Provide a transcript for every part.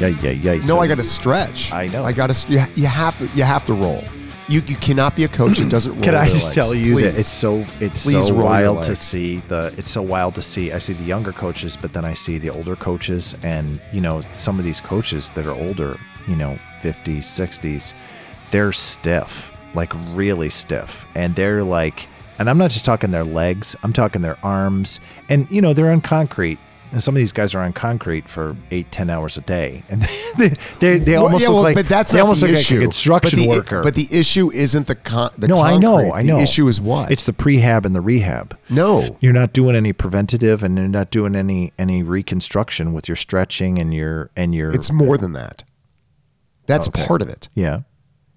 Yeah, yeah, yeah. No, So- I got to stretch. I know. I got to. You, you have to. You have to roll. You you cannot be a coach that doesn't roll. Can I just legs. tell you that it's so it's Please so wild to see the it's so wild to see. I see the younger coaches, but then I see the older coaches, and you know some of these coaches that are older, you know, 50s, 60s, they're stiff, like really stiff, and they're like, and I'm not just talking their legs, I'm talking their arms, and you know they're on concrete. And some of these guys are on concrete for eight, ten hours a day, and they they, they Well, almost yeah, look well, like but that's they almost the look issue. like a construction but the, worker. But the issue isn't the con. The no, I know. I know. The issue is what? It's the prehab and the rehab. no. You're not doing any preventative, and you're not doing any any reconstruction with your stretching and your and your. It's more than that. That's Okay. part of it. yeah.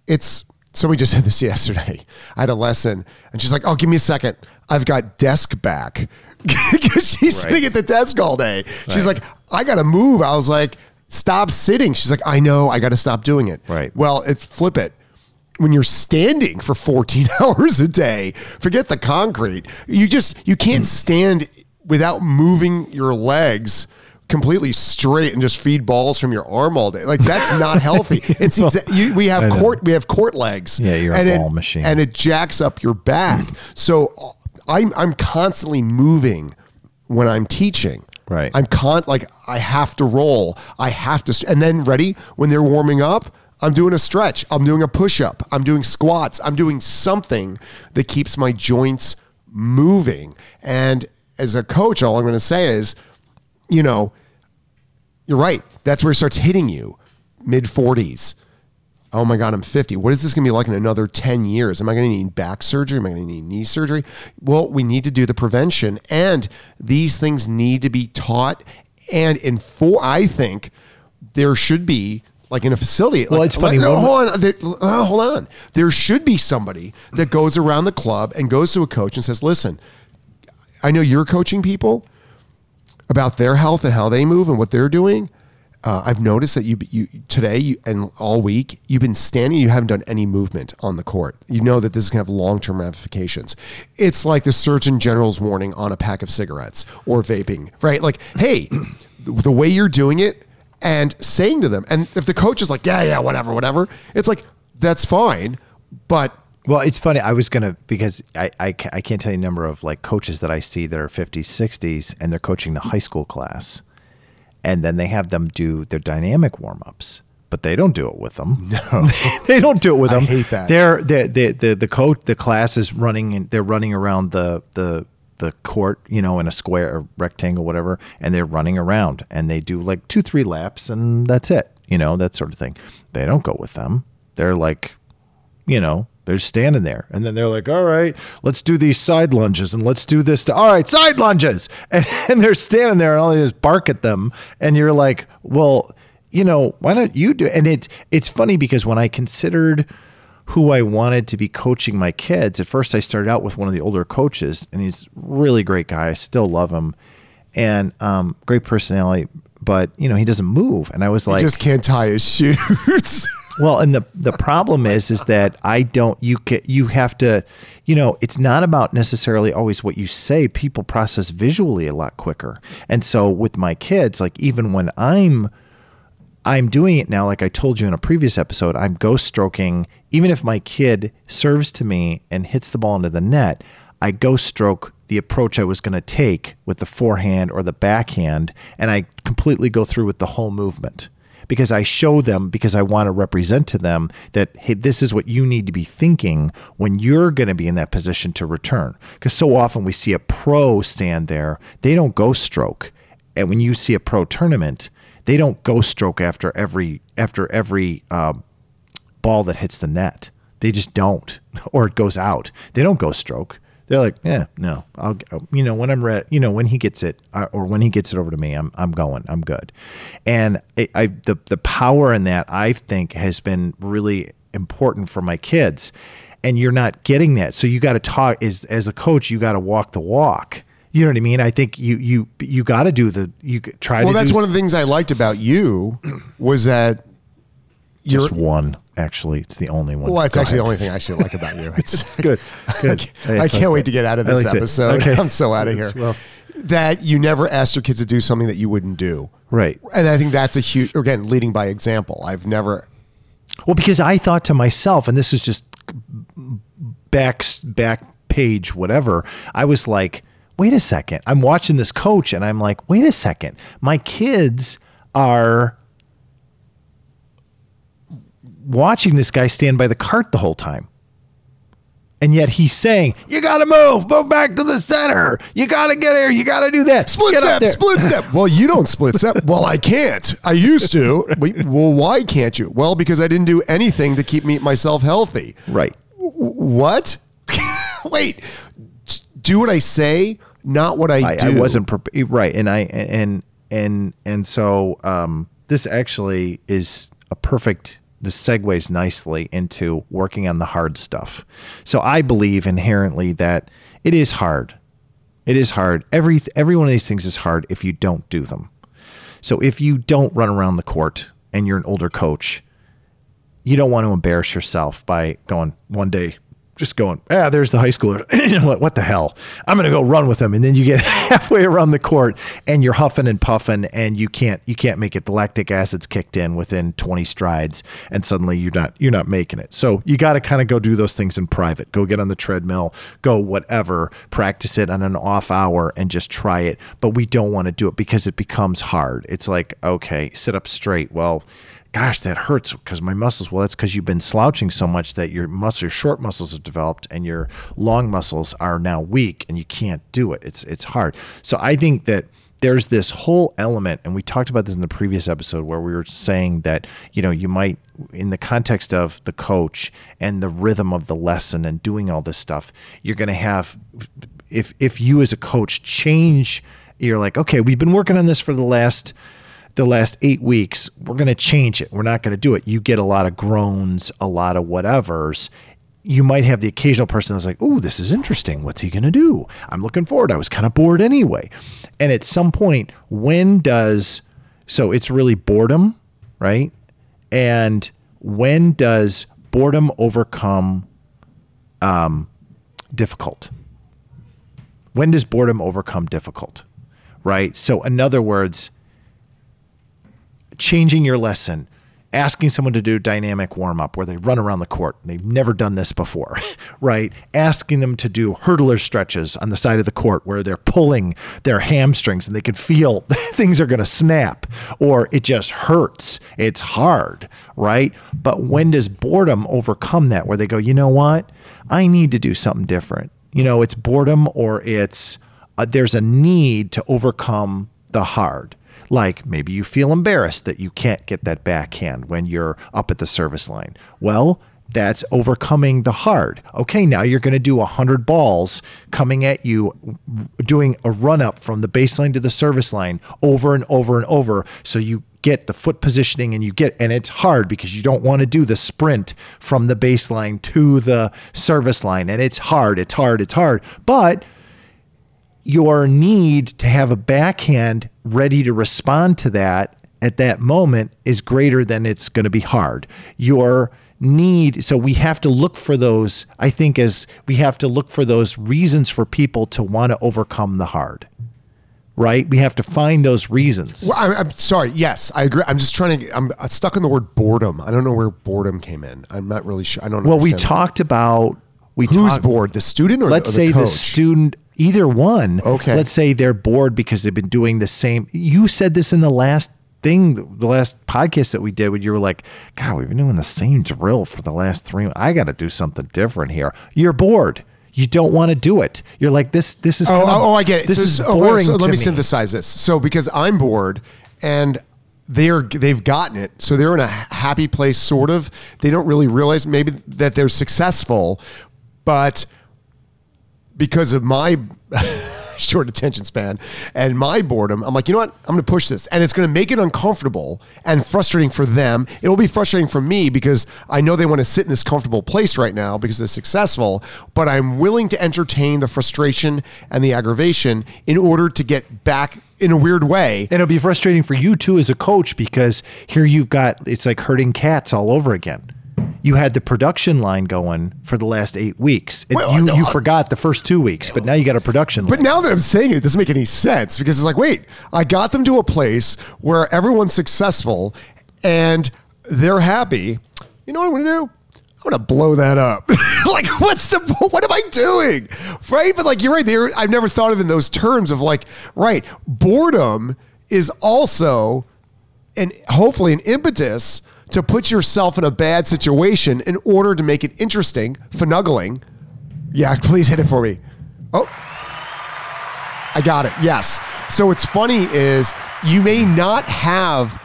It's somebody just said this yesterday. I had a lesson, and she's like, "Oh, give me a second. I've got desk back because she's Right. sitting at the desk all day." She's Right. like, "I got to move." I was like, "Stop sitting." She's like, "I know. I got to stop doing it." Right. Well, it's flip it. When you're standing for 14 hours a day, forget the concrete. You just you can't mm. stand without moving your legs completely straight and just feed balls from your arm all day. Like that's not healthy. It's exa- you, we have court we have court legs. Yeah, you're a and ball it, machine. and it jacks up your back. So uh, I'm I'm constantly moving when I'm teaching. Right. I'm con like I have to roll. I have to, and then ready when they're warming up. I'm doing a stretch. I'm doing a push up. I'm doing squats. I'm doing something that keeps my joints moving. And as a coach, all I'm going to say is, you know, you're right. That's where it starts hitting you mid 40s. Oh my God, I'm 50. What is this going to be like in another 10 years? Am I going to need back surgery? Am I going to need knee surgery? Well, we need to do the prevention, and these things need to be taught. And in for, I think there should be like in a facility. Well, like- it's funny, No, hold on. There, uh, hold on. There should be somebody that goes around the club and goes to a coach and says, "Listen, I know you're coaching people about their health and how they move and what they're doing. Uh, I've noticed that you, you today you, and all week you've been standing. You haven't done any movement on the court. You know that this is going to have long term ramifications. It's like the Surgeon General's warning on a pack of cigarettes or vaping, right? Like, hey, the way you're doing it and saying to them, and if the coach is like, yeah, yeah, whatever, whatever, it's like that's fine, but Well, it's funny. I was gonna because I, I I can't tell you the number of like coaches that I see that are 50s, 60s, and they're coaching the high school class, and then they have them do their dynamic warm ups, but they don't do it with them. No, they don't do it with I them. hate that. They're the the the the coach the class is running and they're running around the the the court, you know, in a square or rectangle, whatever, and they're running around and they do like two three laps and that's it, you know, that sort of thing. They don't go with them. They're like you know, they're standing there and then they're like, all right, let's do these side lunges and let's do this. To, all right, side lunges. And, and they're standing there and all they is bark at them. And you're like, well, you know, why don't you do it? And it's, it's funny because when I considered who I wanted to be coaching my kids, at first I started out with one of the older coaches and he's a really great guy. I still love him and um, great personality, but you know, he doesn't move. And I was like, just can't tie his shoes. Well, and the the problem is is that I don't you ca you have to you know it's not about necessarily always what you say. People process visually a lot quicker, and so with my kids, like even when I'm I'm doing it now, like I told you in a previous episode, I'm ghost stroking. Even if my kid serves to me and hits the ball into the net, I ghost stroke the approach I was going to take with the forehand or the backhand, and I completely go through with the whole movement because I show them because I want to represent to them that hey, this is what you need to be thinking when you're going to be in that position to return. Because so often we see a pro stand there, they don't ghost stroke, and when you see a pro tournament, they don't ghost stroke after every after every uh, ball that hits the net. They just don't, or it goes out. They don't ghost stroke. They're like, yeah, no, I'll, you know, when I'm ready, you know, when he gets it, uh, or when he gets it over to me, I'm, I'm going, I'm good. And it, I, the, the power in that I think has been really important for my kids. And you're not getting that, so you got to talk. As as a coach, you got to walk the walk. You know what I mean? I think you you you got to do the you try to well, that's do one of the things I liked about you was that you're just one. Actually, it's the only one. Well, it's Go actually the only thing I actually like about you. It's, It's good. good. I It's can't wait to get out of this episode. Okay. I'm so out of here. Well, that you never asked your kids to do something that you wouldn't do. right. And I think that's a huge, again, leading by example. I've never, Well, because I thought to myself, and this is just back back page whatever. I was like, wait a second. I'm watching this coach, and I'm like, wait a second. My kids are watching this guy stand by the cart the whole time. And yet he's saying, "You got to move, move back to the center. You got to get here. You got to do that. split Get step, split step. Well, you don't split step. Well, I can't. I used to. Well, why can't you? Well, because I didn't do anything to keep me myself healthy. Right. What? Wait, do what I say, not what I, I, do. I wasn't prepared. Right, and I and and and so um, this actually is a perfect. This segues nicely into working on the hard stuff. So I believe inherently that it is hard. It is hard. Every every one of these things is hard if you don't do them. So if you don't run around the court and you're an older coach, you don't want to embarrass yourself by going one day, just going, ah, there's the high schooler. what? What the hell? I'm going to go run with them. And then you get halfway around the court and you're huffing and puffing and you can't, you can't make it. The lactic acid's kicked in within 20 strides and suddenly you're not, you're not making it. So you got to kind of go do those things in private. Go get on the treadmill, go whatever, practice it on an off hour and just try it. But we don't want to do it because it becomes hard. It's like, okay, sit up straight. Well, gosh, that hurts because my muscles. Well, that's because you've been slouching so much that your muscle, your short muscles have developed, and your long muscles are now weak, and you can't do it. It's it's hard. So I think that there's this whole element, and we talked about this in the previous episode where we were saying that you know you might, in the context of the coach and the rhythm of the lesson and doing all this stuff, you're going to have if if you as a coach change, you're like, okay, we've been working on this for the last the last eight weeks, we're going to change it. We're not going to do it. You get a lot of groans, a lot of whatevers. You might have the occasional person that's like, oh, this is interesting. What's he going to do? I'm looking forward. I was kind of bored anyway. And at some point, when does, so it's really boredom, right? And when does boredom overcome um, difficult? When does boredom overcome difficult? Right? So, in other words, changing your lesson, asking someone to do dynamic warm up where they run around the court. They've never done this before, right? Asking them to do hurdler stretches on the side of the court where they're pulling their hamstrings and they can feel things are going to snap or it just hurts. It's hard, right? But when does boredom overcome that where they go, you know what? I need to do something different. You know, it's boredom or it's uh, there's a need to overcome the hard. Like maybe you feel embarrassed that you can't get that backhand when you're up at the service line. Well, that's overcoming the hard. Okay, now you're going to do 100 balls coming at you, doing a run up from the baseline to the service line over and over and over. So you get the foot positioning and you get, and it's hard because you don't want to do the sprint from the baseline to the service line. And it's hard, it's hard, it's hard. But your need to have a backhand ready to respond to that at that moment is greater than it's going to be hard. Your need, so we have to look for those, I think, as we have to look for those reasons for people to want to overcome the hard, right? We have to find those reasons. Well, I'm, I'm sorry. Yes, I agree. I'm just trying to. I'm stuck on the word boredom. I don't know where boredom came in. I'm not really sure. I don't. well, we talked about, we Who's talked, bored? The student or let's the, say the the coach? student either one Okay. let's say they're bored because they've been doing the same you said this in the last thing the last podcast that we did when you were like god we've been doing the same drill for the last three i gotta do something different here you're bored you don't want to do it you're like this this is Oh, kinda- oh, oh, I get it. this So- is boring so to let me me. synthesize this. So because I'm bored and they're they've gotten it, so they're in a happy place, sort of. They don't really realize maybe that they're successful, but because of my short attention span and my boredom, I'm like, you know what? I'm going to push this, and it's going to make it uncomfortable and frustrating for them. It will be frustrating for me because I know they want to sit in this comfortable place right now because they're successful, but I'm willing to entertain the frustration and the aggravation in order to get back in a weird way. and it'll be frustrating for you too as a coach because here you've got it's like herding cats all over again you had the production line going for the last eight weeks. And Well, you, no, you I- forgot the first two weeks, but now you got a production But line. But now that I'm saying it, it doesn't make any sense because it's like, wait, I got them to a place where everyone's successful and they're happy. You know what I'm going to do? I'm going to blow that up. like, what's the, what am I doing? Right. But like, you're right there. I've never thought of it in those terms of like, right. Boredom is also and hopefully an impetus to put yourself in a bad situation in order to make it interesting, finagling. Yeah, please hit it for me. Oh, I got it. Yes. So what's funny is you may not have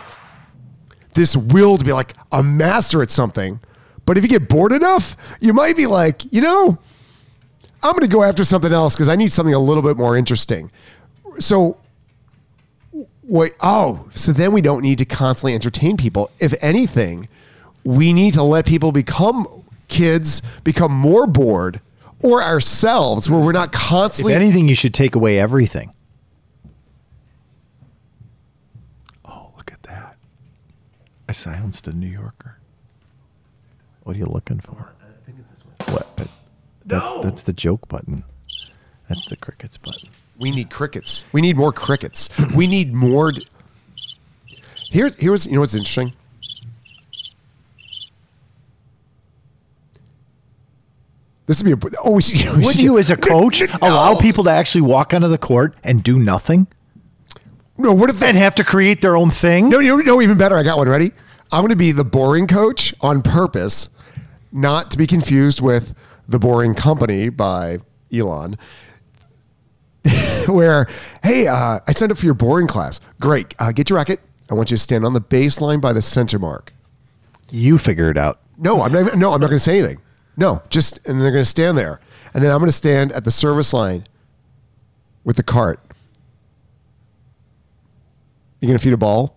this will to be like a master at something, but if you get bored enough, you might be like, you know, I'm going to go after something else because I need something a little bit more interesting. So Wait, oh, so then we don't need to constantly entertain people. If anything, we need to let people become kids, become more bored, or ourselves, where we're not if constantly. anything, you should take away everything. Oh, look at that. I silenced a New Yorker. What are you looking for? What? That's, No. that's the joke button. That's the crickets button. We need crickets. We need more crickets. we need more. D- here's here's you know what's interesting. This would be a. Oh, we should, we Would should- you, as a coach, allow people to actually walk onto the court and do nothing No, what if they and have to create their own thing? No, you know, even better. I got one ready. I'm going to be the boring coach on purpose, not to be confused with the boring company by Elon. Where, hey, uh, I signed up for your boring class. Great. Uh, get your racket. I want you to stand on the baseline by the center mark. You figure it out. No, I'm not. No, I'm not going to say anything. No, just and they're going to stand there, and then I'm going to stand at the service line with the cart. You going to feed a ball?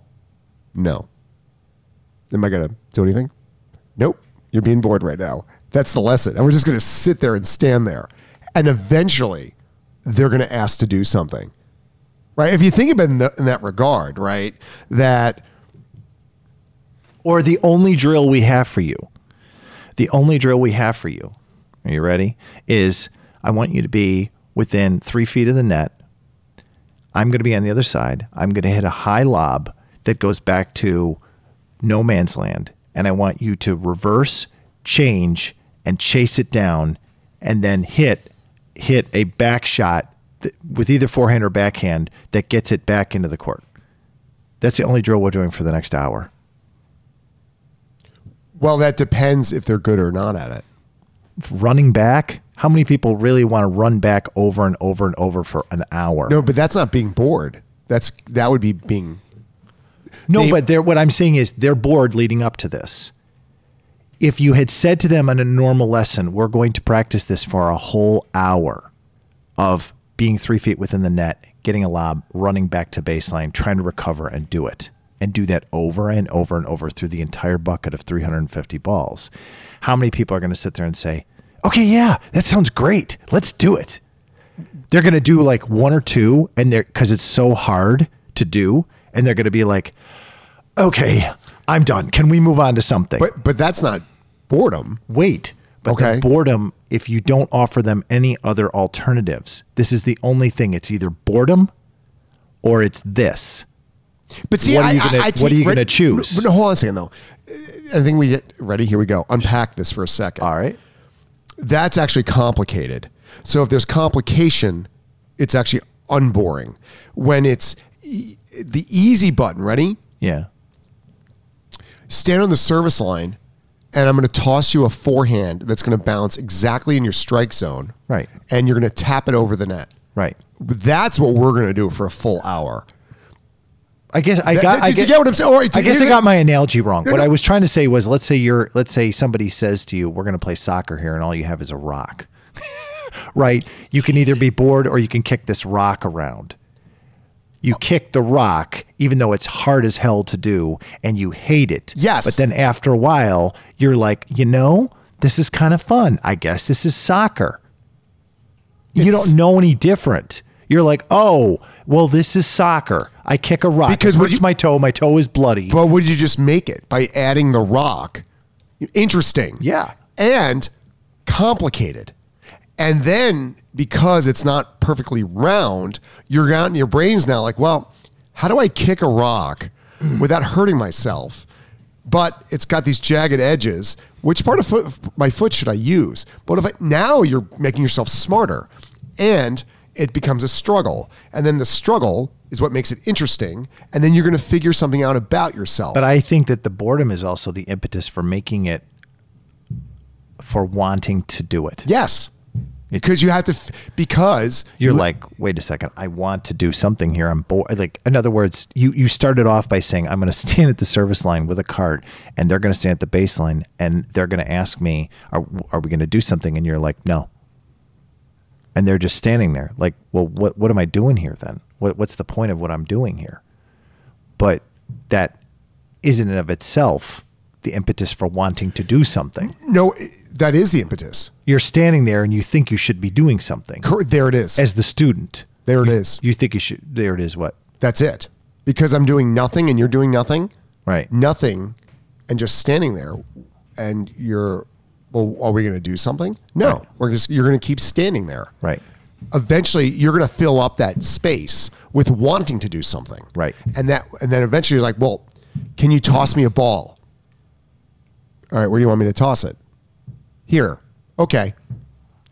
No. Am I going to do anything? Nope. You're being bored right now. That's the lesson, and we're just going to sit there and stand there, and eventually, they're going to ask to do something, right? If you think about it in, the, in that regard, right, that Or the only drill we have for you, the only drill we have for you, are you ready? Is I want you to be within three feet of the net. I'm going to be on the other side. I'm going to hit a high lob that goes back to no man's land. And I want you to reverse, change, and chase it down, and then hit hit a back shot th- with either forehand or backhand that gets it back into the court. That's the only drill we're doing for the next hour. well, that depends if they're good or not at it. running back. How many people really want to run back over and over and over for an hour? No, but that's not being bored. That's that would be being No, they- but they're, what I'm saying is they're bored leading up to this. If you had said to them in a normal lesson, we're going to practice this for a whole hour of being three feet within the net, getting a lob, running back to baseline, trying to recover and do it, and do that over and over and over through the entire bucket of 350 balls, how many people are going to sit there and say, okay, yeah, that sounds great. Let's do it. They're going to do like one or two, and they're because it's so hard to do, and they're going to be like, okay, I'm done. Can we move on to something? but but that's not boredom. wait. But Okay. the boredom, if you don't offer them any other alternatives, this is the only thing. It's either boredom or it's this. But see, What are I, you gonna- I, I what are you gonna right- choose? But no, hold on a second though. I think we get ready. Here we go. Unpack this for a second. All right. That's actually complicated. So if there's complication, it's actually unboring. When it's e- the easy button, ready? Yeah. stand on the service line and I'm going to toss you a forehand that's going to bounce exactly in your strike zone. Right. And you're going to tap it over the net. Right. That's what we're going to do for a full hour. I guess I got. that- I you get, get what I'm saying? I guess I got my analogy wrong. What. I was trying to say was, let's say you're, let's say somebody says to you, "We're going to play soccer here," and all you have is a rock. right? You can either be bored or you can kick this rock around. You kick the rock, even though it's hard as hell to do, and you hate it. Yes. But then after a while, you're like, you know, this is kind of fun. I guess this is soccer. you don't know any different. You're like, oh, well, this is soccer. I kick a rock. Because would my toe. My toe is bloody. But would you just make it by adding the rock interesting. Yeah. And complicated. And then because it's not perfectly round, you're out in your brain's now like, well, how do I kick a rock without hurting myself? But it's got these jagged edges. Which part of foot, my foot should I use? But if I, now you're making yourself smarter, and it becomes a struggle, and then the struggle is what makes it interesting, and then you're going to figure something out about yourself. But I think that the boredom is also the impetus for making it for wanting to do it. yes, because you have to. F- because You're you- like, wait a second, I want to do something here. I'm bored. Like, in other words, you you started off by saying, I'm going to stand at the service line with a cart, and they're going to stand at the baseline, and they're going to ask me, are, are we going to do something? And you're like, no. And they're just standing there, like, well, what what am I doing here then? What what's the point of what I'm doing here? But that isn't of itself the impetus for wanting to do something. no, that is the impetus. You're standing there and you think you should be doing something There it is. as the student. there it is. You think you should. There it is. What? That's it. Because I'm doing nothing and you're doing nothing. Right. Nothing, and just standing there, and you're. Well, are we going to do something? No, Right. we're just. You're going to keep standing there. Right. Eventually, you're going to fill up that space with wanting to do something. Right. And that, and then eventually, you're like, well, can you toss me a ball? All right, where do you want me to toss it? Here. Okay.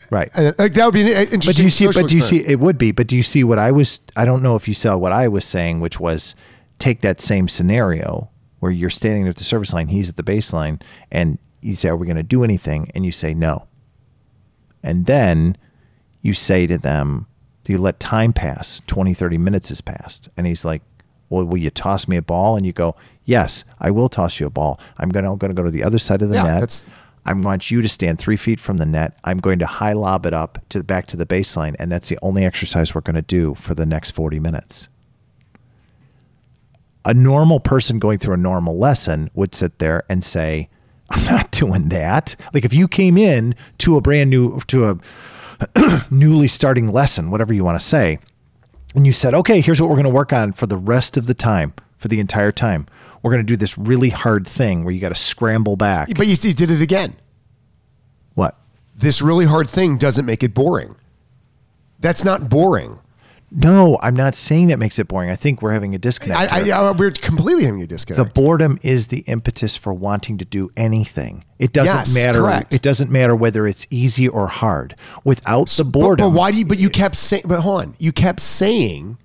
Right. And like that would be an interesting. But do you see? But do you see? It would be. But do you see what I was? I don't know if you saw what I was saying, which was take that same scenario where you're standing at the service line, he's at the baseline, and you say, "Are we going to do anything?" And you say, "No." And then you say to them, "Do you let time pass? 20, 30 minutes has passed." And he's like, "Well, will you toss me a ball?" And you go, "Yes, I will toss you a ball. I'm gonna I'm gonna go to the other side of the Yeah, net." that's- I want you to stand three feet from the net. I'm going to high lob it up to back to the baseline, and that's the only exercise we're going to do for the next 40 minutes. A normal person going through a normal lesson would sit there and say, "I'm not doing that." Like if you came in to a brand new to a newly starting lesson, whatever you want to say, and you said, "Okay, here's what we're going to work on for the rest of the time, for the entire time. We're going to do this really hard thing where you got to scramble back." But you, you did it again. What? This really hard thing doesn't make it boring. That's not boring. No, I'm not saying that makes it boring. I think we're having a disconnect. I. I, I, uh, we're completely having a disconnect. the boredom is the impetus for wanting to do anything. It doesn't Yes, matter. correct. It doesn't matter whether it's easy or hard. Without the but, boredom, but why do you? But you kept saying. But hold on. You kept saying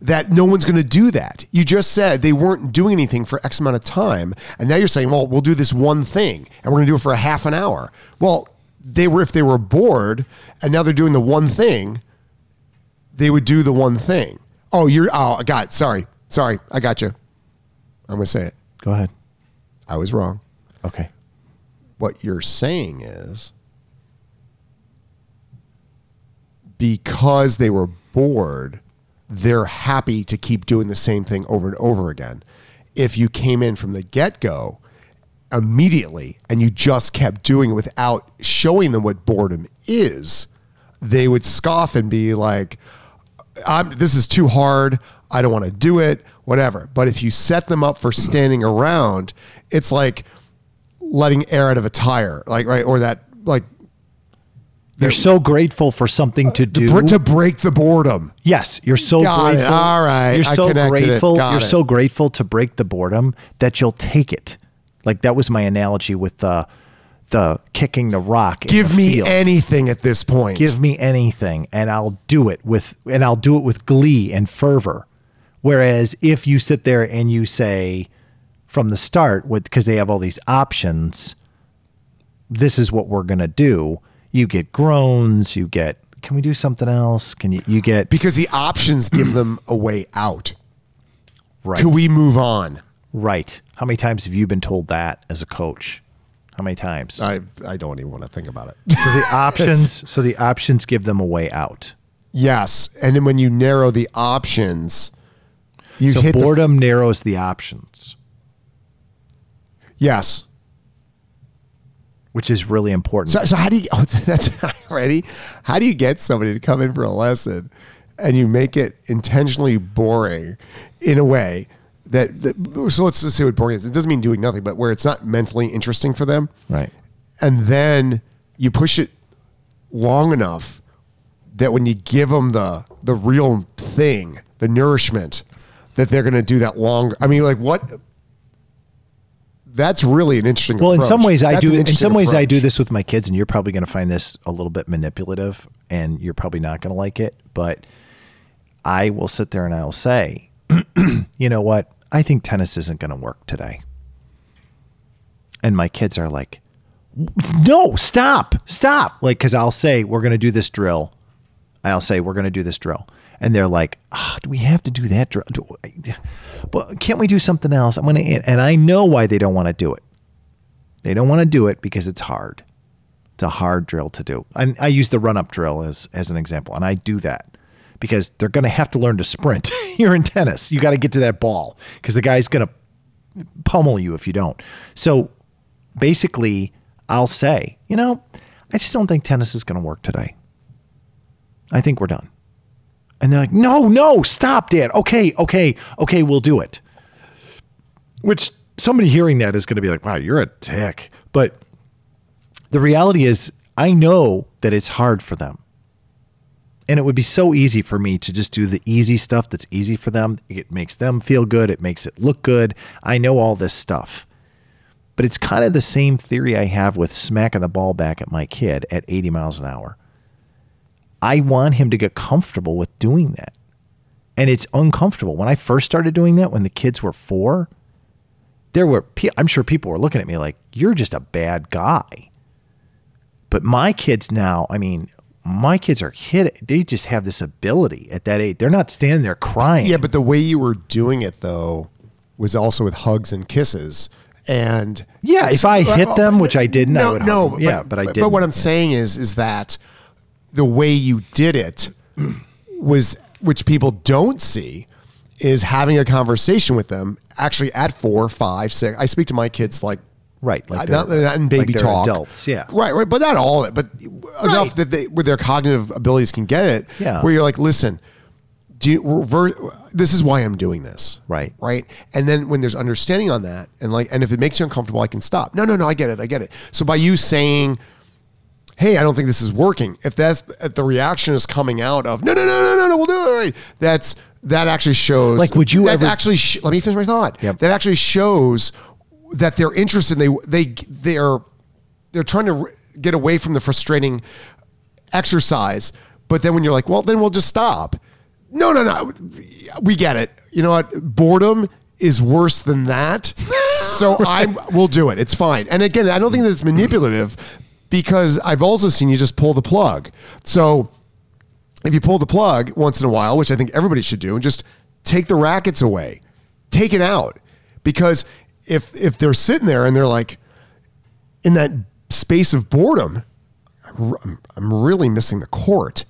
that no one's going to do that. You just said they weren't doing anything for X amount of time, and now you're saying, well, we'll do this one thing, and we're going to do it for a half an hour. Well, they were if they were bored, and now they're doing the one thing. They would do the one thing. Oh, you're. Oh, I got. It. Sorry, sorry. I got you. I'm going to say it. Go ahead. I was wrong. Okay. what you're saying is because they were bored, they're happy to keep doing the same thing over and over again. If you came in from the get go immediately and you just kept doing it without showing them what boredom is, they would scoff and be like, I'm, this is too hard. I don't want to do it, whatever. But if you set them up for standing around, it's like letting air out of a tire, like, right? Or that, like, they're so grateful for something to do. br- to break the boredom. yes, you're so Got it. grateful. All right. You're so grateful. You're it. so grateful to break the boredom that you'll take it. Like that was my analogy with the the kicking the rock. Give the me field. anything at this point. give me anything and I'll do it with and I'll do it with glee and fervor. Whereas if you sit there and you say from the start with because they have all these options, this is what we're gonna do, you get groans, you get can we do something else? Can you you get because the options give them a way out. right Can we move on? right. How many times have you been told that as a coach? How many times? I, I don't even want to think about it. so the options so the options give them a way out. yes. And then when you narrow the options, you So hit the, boredom narrows the options. yes. which is really important. So, so how do you, oh, that's ready? How do you get somebody to come in for a lesson and you make it intentionally boring in a way that, that so let's just say what boring is. It doesn't mean doing nothing, but where it's not mentally interesting for them. Right. And then you push it long enough that when you give them the the real thing, the nourishment, that they're going to do that long. I mean, like what? That's really an interesting. Question. Well, in some ways, I That's do. In some ways, I do this with my kids, and you're probably going to find this a little bit manipulative, and you're probably not going to like it. But I will sit there and I'll say, you know what? I think tennis isn't going to work today. And my kids are like, no, stop, stop. Like, because I'll say, we're going to do this drill. I'll say, we're going to do this drill. And they're like, oh, do we have to do that drill? Do Well, can't we do something else? I'm going to, and I know why they don't want to do it. They don't want to do it because it's hard. It's a hard drill to do. I, I use the run up drill as, as an example, and I do that because they're going to have to learn to sprint. You're in tennis. You got to get to that ball because the guy's going to pummel you if you don't. So basically, I'll say, you know, I just don't think tennis is going to work today. I think we're done. And they're like, no, no, stop, Dad. Okay, okay, okay, we'll do it. Which somebody hearing that is going to be like, wow, you're a dick. But the reality is, I know that it's hard for them. And it would be so easy for me to just do the easy stuff that's easy for them. It makes them feel good, it makes it look good. I know all this stuff. But it's kind of the same theory I have with smacking the ball back at my kid at 80 miles an hour. I want him to get comfortable with doing that. And it's uncomfortable. When I first started doing that, when the kids were four, there were, I'm sure people were looking at me like, you're just a bad guy. But my kids now, I mean, my kids are kid. They just have this ability at that age. They're not standing there crying. Yeah, but the way you were doing it though was also with hugs and kisses. And Yeah, if I hit them, which I didn't, I no, hug no, them. Yeah, but I did but what I'm saying is, is that the way you did it was, which people don't see, is having a conversation with them. Actually, at four, five, six, I speak to my kids like right, like not, they're- not in baby like talk. adults, yeah. right, right, but not all of it, but enough that they, with their cognitive abilities, can get it. Yeah. where you're like, listen, do you rever- this is why I'm doing this. Right. Right. And then when there's understanding on that, and like, and if it makes you uncomfortable, I can stop. No, no, no, I get it. I get it. So by you saying, Hey, I don't think this is working. If that's if the reaction is coming out of no, no, no, no, no, no, we'll do it. Right. That's that actually shows. Like, would you that ever- actually? Sh- let me finish my thought. Yep. That actually shows that they're interested. They they they're they're trying to get away from the frustrating exercise. But then when you're like, well, then we'll just stop. No, no, no. We get it. You know what? Boredom is worse than that. so I'm we'll do it. It's fine. And again, I don't think that it's manipulative because I've also seen you just pull the plug. So if you pull the plug once in a while, which I think everybody should do, and just take the rackets away, take it out, because if if they're sitting there and they're like in that space of boredom, I'm, I'm really missing the court.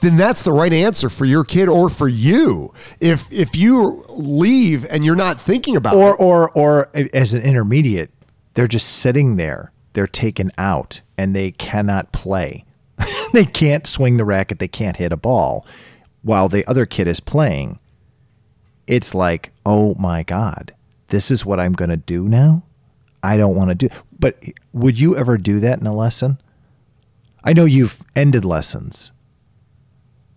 Then that's the right answer for your kid or for you. If if you leave and you're not thinking about or it, or or as an intermediate, they're just sitting there. They're taken out and they cannot play. they can't swing the racket. They can't hit a ball while the other kid is playing. It's like, oh my god, this is what I'm going to do now. I don't want to do. But would you ever do that in a lesson? I know you've ended lessons,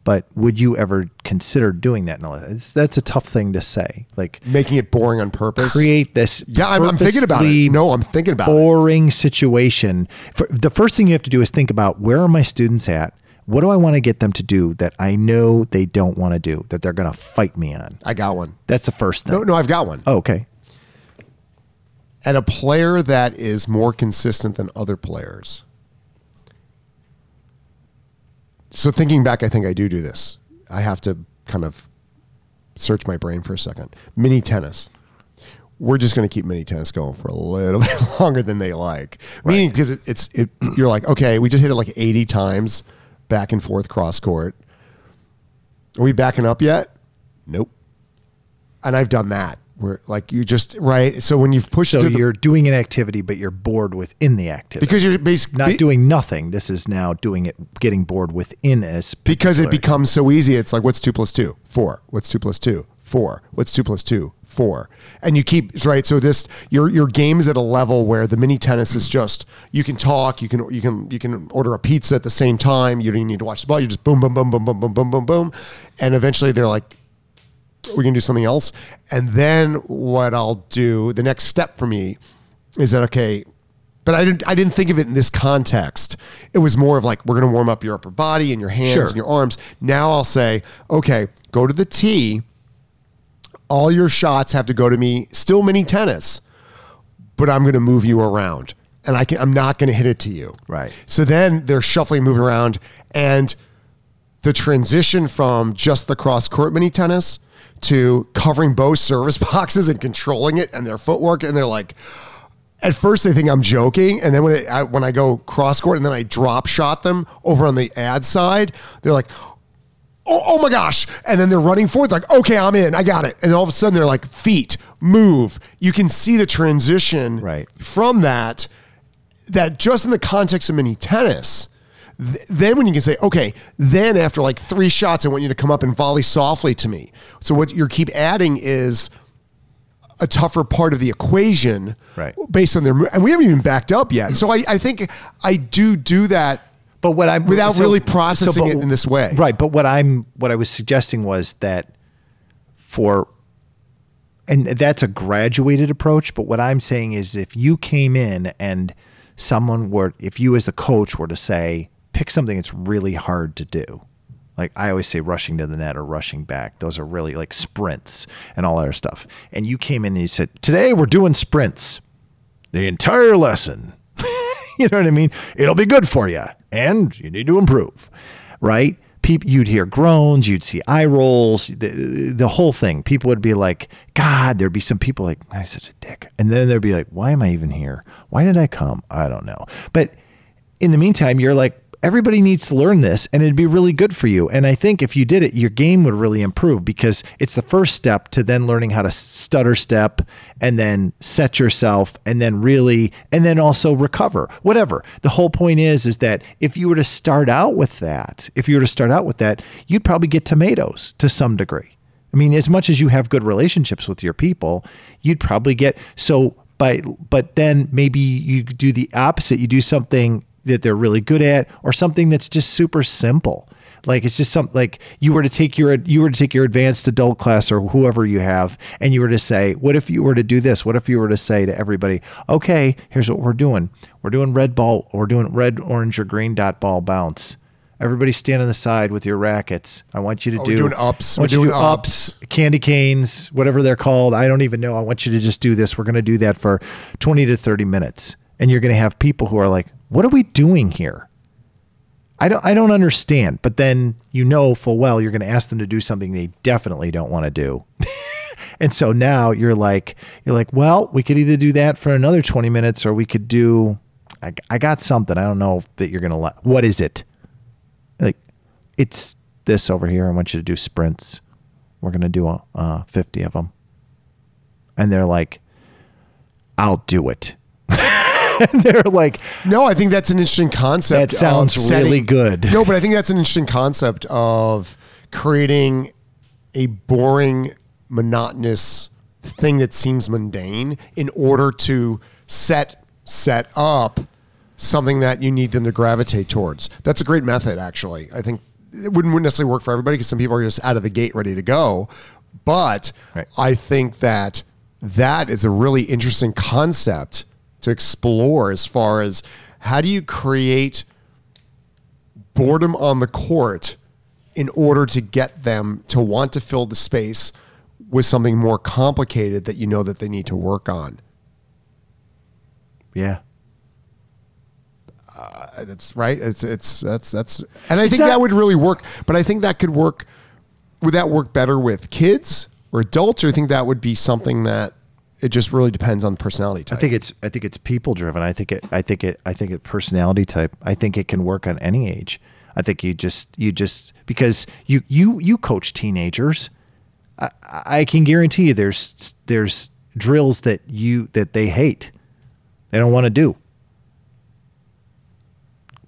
but would you ever consider doing that in a lesson? It's, that's a tough thing to say. Like making it boring on purpose. create this Yeah, I'm, I'm thinking about it. No, I'm thinking about it. boring situation For, the first thing you have to do is think about where are my students at what do i want to get them to do that i know they don't want to do that they're going to fight me on I got one. that's the first thing No, no, I've got one. oh, okay and a player that is more consistent than other players. So thinking back, I think I do do this. I have to kind of search my brain for a second. Mini tennis. We're just going to keep mini tennis going for a little bit longer than they like. Meaning because it, it's it, you're like, okay, we just hit it like 80 times back and forth cross court. Are we backing up yet? Nope. And I've done that. Where like you just right. So when you've pushed so the- you're doing an activity but you're bored within the activity because you're basically not doing nothing this is now doing it getting bored within a because it becomes so easy. It's like what's two plus two? Four. What's two plus two? four. What's two plus two? Four. And you keep right. So this your your game is at a level where the mini tennis is just you can talk, you can you can you can order a pizza at the same time. You don't even need to watch the ball. You just boom boom boom boom boom boom boom boom boom, and eventually they're like, we can do something else. And then what I'll do, the next step for me is that okay, but I didn't I didn't think of it in this context. It was more of like we're going to warm up your upper body and your hands Sure. and your arms. Now I'll say, okay, go to the tee. All your shots have to go to me. Still mini tennis, but I'm going to move you around, and I can. I'm not going to hit it to you. Right. So then they're shuffling, moving around, and the transition from just the cross court mini tennis to covering both service boxes and controlling it and their footwork, and they're like, at first they think I'm joking, and then when it, I, when I go cross court and then I drop shot them over on the ad side, they're like. Oh, oh my gosh. And then they're running forward, like, okay, I'm in, I got it. And all of a sudden they're like, feet, move. You can see the transition Right. from that, that just in the context of mini tennis, th- then when you can say, okay, then after like three shots, I want you to come up and volley softly to me. So what you keep adding is a tougher part of the equation Right. based on their, and we haven't even backed up yet. So I, I think I do do that But what I'm without so- really so, processing but- it in this way. Right, but what I'm what I was suggesting was that for and that's a graduated approach, but what I'm saying is if you came in and someone were if you as the coach were to say pick something that's really hard to do. Like I always say rushing to the net or rushing back. Those are really like sprints and all that other stuff. And you came in and you said, "Today we're doing sprints." The entire lesson. you know what I mean? It'll be good for you, and you need to improve, right? People, you'd hear groans, you'd see eye rolls, the, the whole thing. People would be like, "God," there'd be some people like, "I'm such a dick," and then there'd be like, "Why am I even here? Why did I come? I don't know." But in the meantime, you're like, everybody needs to learn this and it'd be really good for you. And I think if you did it, your game would really improve because it's the first step to then learning how to stutter step and then set yourself and then really, and then also recover, whatever. The whole point is, is that if you were to start out with that, if you were to start out with that, you'd probably get tomatoes to some degree. I mean, as much as you have good relationships with your people, you'd probably get so by but then maybe you do the opposite. You do something that they're really good at or something that's just super simple. Like it's just something like you were to take your you were to take your advanced adult class or whoever you have and you were to say, what if you were to do this? What if you were to say to everybody, okay, here's what we're doing. We're doing red ball, we're doing red, orange, or green dot ball bounce. Everybody stand on the side with your rackets. I want you to Oh, do we're doing ups. I want We're you doing do ups. candy canes, whatever they're called. I don't even know. I want you to just do this. We're going to do that for 20 to 30 minutes. And you're going to have people who are like, "What are we doing here?" I don't I don't understand. But then you know full well you're going to ask them to do something they definitely don't want to do. and so now you're like you're like, "Well, we could either do that for another 20 minutes or we could do I, I got something. I don't know that you're going to like. What is it? Like it's this over here. I want you to do sprints. We're going to do uh, 50 of them. And they're like, I'll do it. and they're like, No, I think that's an interesting concept. That sounds really good. No, but I think that's an interesting concept of creating a boring, monotonous thing that seems mundane in order to set set up something that you need them to gravitate towards. That's a great method, actually. I think it wouldn't necessarily work for everybody because some people are just out of the gate ready to go. But Right. I think that that is a really interesting concept to explore as far as how do you create boredom on the court in order to get them to want to fill the space with something more complicated that you know that they need to work on. yeah. Uh, That's right. It's it's that's that's and I It's think not- that would really work, but I think that could work would that work better with kids or adults or I think that would be something that it just really depends on the personality type. I think it's I think it's people driven. I think it I think it I think it personality type. I think it can work on any age. I think you just you just because you you you coach teenagers. I, I can guarantee you there's there's drills that you that they hate. They don't want to do.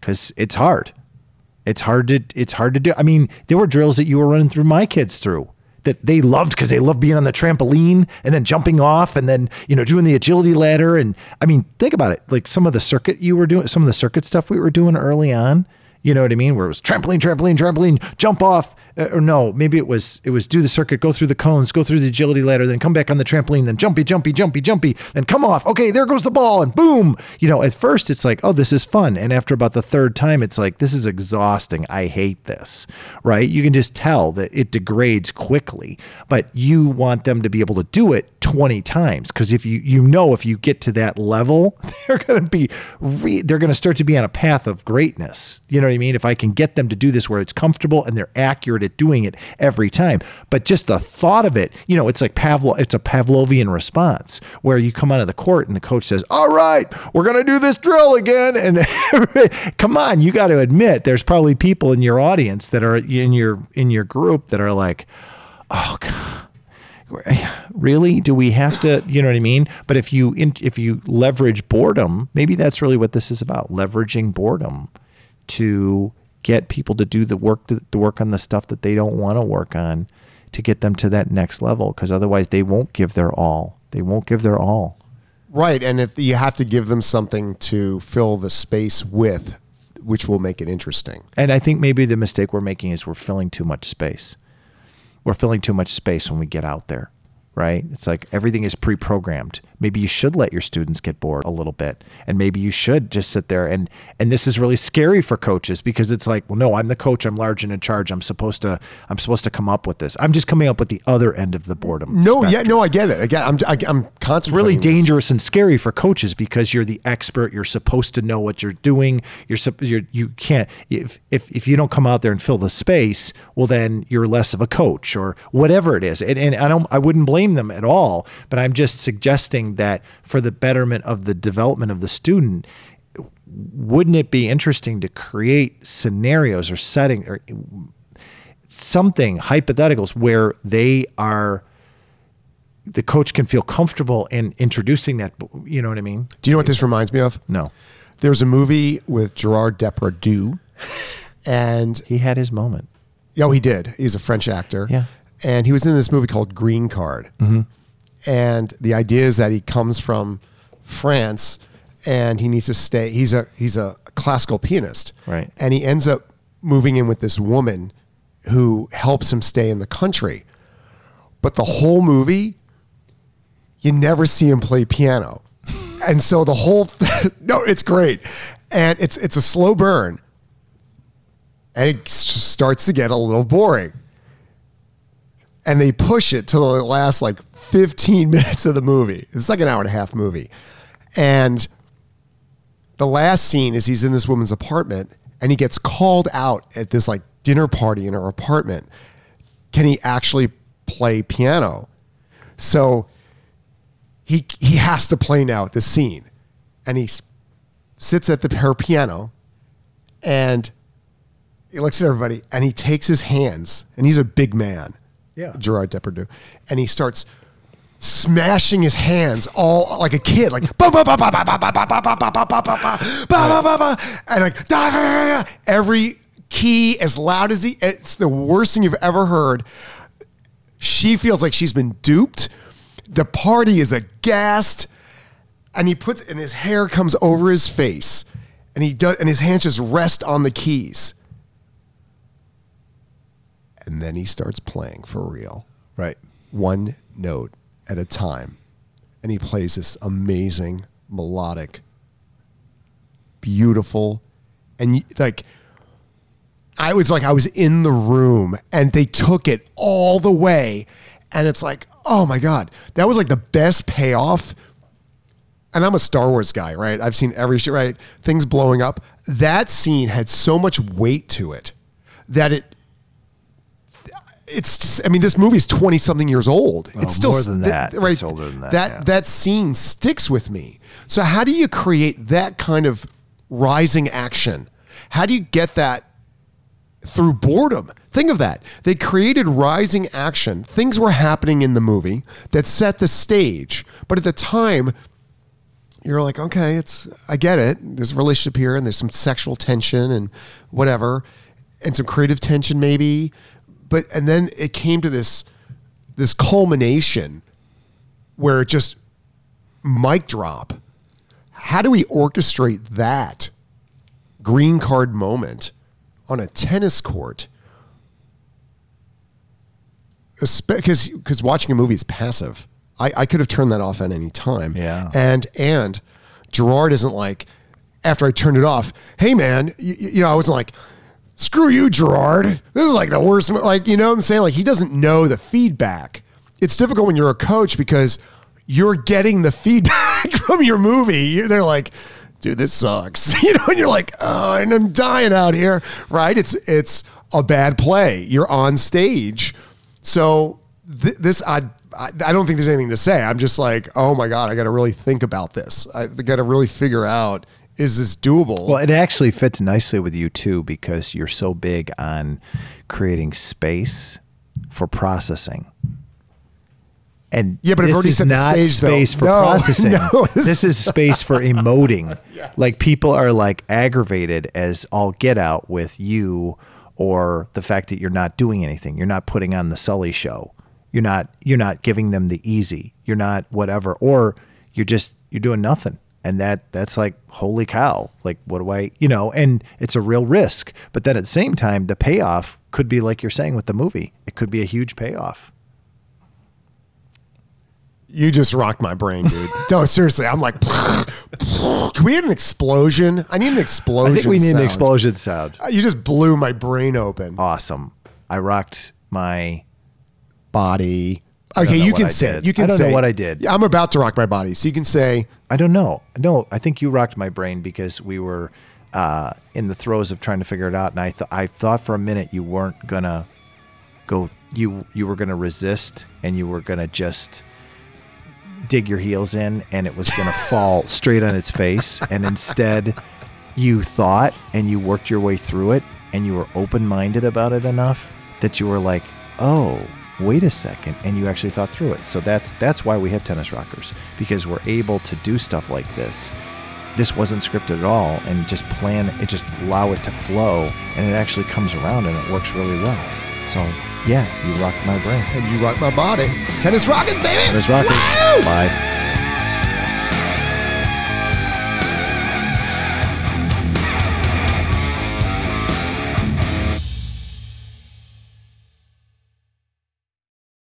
Cuz it's hard. It's hard to it's hard to do. I mean, there were drills that you were running through my kids through that they loved because they love being on the trampoline and then jumping off and then you know doing the agility ladder and I mean think about it like some of the circuit you were doing some of the circuit stuff we were doing early on you know what I mean? Where it was trampoline, trampoline, trampoline, jump off, uh, or no, maybe it was it was do the circuit, go through the cones, go through the agility ladder, then come back on the trampoline, then jumpy, jumpy, jumpy, jumpy, then come off. Okay, there goes the ball, and boom. You know, at first it's like, oh, this is fun, and after about the third time, it's like this is exhausting. I hate this. Right? You can just tell that it degrades quickly, but you want them to be able to do it 20 times because if you you know if you get to that level they're to be re- they're going to start to be on a path of greatness you know what i mean if i can get them to do this where it's comfortable and they're accurate at doing it every time. But just the thought of it you know it's like pavlov it's a pavlovian response where you come out of the court and the coach says all right we're going to do this drill again. And come on you got to admit there's probably people in your audience that are in your in your group that are like oh god really? Do we have to you know what i mean? But if you if you leverage boredom maybe that's really what this is about leveraging boredom to get people to do the work to, to work on the stuff that they don't want to work on to get them to that next level because otherwise they won't give their all they won't give their all right and if you have to give them something to fill the space with which will make it interesting and i think maybe the mistake we're making is we're filling too much space we're filling too much space when we get out there right? It's like everything is pre-programmed. Maybe you should let your students get bored a little bit, and maybe you should just sit there and and this is really scary for coaches because it's like, well, no, I'm the coach, I'm large and in charge. I'm supposed to I'm supposed to come up with this. I'm just coming up with the other end of the boredom. No, spectrum. yeah, no, I get it. Again, I'm I, am constantly really dangerous this. and scary for coaches because you're the expert. You're supposed to know what you're doing. You're, you're you can't if if if you don't come out there and fill the space, well, then you're less of a coach or whatever it is. And, and I don't I wouldn't blame them at all, but I'm just suggesting that for the betterment of the development of the student, wouldn't it be interesting to create scenarios or setting or something hypotheticals where they are the coach can feel comfortable in introducing that you know what i mean? Do you know what this reminds me of? No. There's a movie with gerard depardieu and he had his moment. Oh he did. He's a french actor. Yeah. And he was in this movie called Green Card. Mm-hmm. And the idea is that he comes from France and he needs to stay. He's a he's a classical pianist, right? And he ends up moving in with this woman who helps him stay in the country. But the whole movie, you never see him play piano, and so the whole no, it's great, and it's it's a slow burn, and it starts to get a little boring and they push it to the last like 15 minutes of the movie. It's like an hour and a half movie. And the last scene is he's in this woman's apartment and he gets called out at this like dinner party in her apartment. Can he actually play piano? So he he has to play now at the scene. And he sits at the her piano and he looks at everybody and he takes his hands and he's a big man yeah. Gerard Depardieu, and he starts smashing his hands all like a kid, like ba ba ba ba ba ba ba ba ba ba ba ba ba ba ba ba and like every key as loud as he. It's the worst thing you've ever heard. She feels like she's been duped. The party is aghast, and he puts and his hair comes over his face, and he does, and his hands just rest on the keys and then he starts playing for real. Right. One note at a time. And he plays this amazing, melodic, beautiful, and like, I was like, I was in the room and they took it all the way. And it's like, oh my God, that was like the best payoff. And I'm a Star Wars guy, right? I've seen every shit, right? Things blowing up. That scene had so much weight to it that it it's I mean this movie's 20 something years old. Well, it's still more than that. Right, it's older than that. That yeah. that scene sticks with me. So how do you create that kind of rising action? How do you get that through boredom? Think of that. They created rising action. Things were happening in the movie that set the stage. But at the time, you're like, okay, it's I get it. There's a relationship here and there's some sexual tension and whatever. And some creative tension maybe but and then it came to this this culmination where it just mic drop. How do we orchestrate that green card moment on a tennis court? Because because watching a movie is passive. I, I could have turned that off at any time. Yeah. And and Gerard isn't like after I turned it off. Hey man, you, you know I wasn't like screw you Gerard. This is like the worst. mo-" Like you know what I'm saying like he doesn't know the feedback. It's difficult when you're a coach because you're getting the feedback from your movie. They're like, dude, this sucks. You know, and you're like, oh, and I'm dying out here, right? It's it's a bad play. You're on stage, so th- this. I I don't think there's anything to say. I'm just like, oh my god, I got to really think about this. I got to really figure out is this doable? Well, it actually fits nicely with you too because you're so big on creating space for processing. And Yeah, but I've already is set the not stage, though. space for No, processing. no, this- this is space for emoting. Like people are like aggravated as all get out with you or the fact that you're not doing anything. You're not putting on the Sully show. You're not you're not giving them the easy. You're not whatever or you're just you're doing nothing. And that that's like holy cow. Like what do I, you know, and it's a real risk. But then at the same time the payoff could be like you're saying with the movie. It could be a huge payoff. You just rocked my brain, dude. no, seriously, I'm like, can we have an explosion? I need an explosion. I think we need an explosion sound. Uh, You just blew my brain open. Awesome. I rocked my Body. Okay, you can say. did. You can I don't say know what I did. I'm about to rock my body, so you can say. I don't know. No, I think you rocked my brain because we were uh, in the throes of trying to figure it out, and I th- I thought for a minute you weren't gonna go. You you were gonna resist, and you were gonna just dig your heels in, and it was gonna fall straight on its face. And instead, you thought and you worked your way through it, and you were open minded about it enough that you were like, oh. Wait a second, and you actually thought through it. So that's that's why we have tennis rockers because we're able to do stuff like this this wasn't scripted at all and just plan it just allow it to flow and it actually comes around and it works really well so yeah you rocked my brain And you rock my body. Tennis rockers, baby. tennis rockers Woo! bye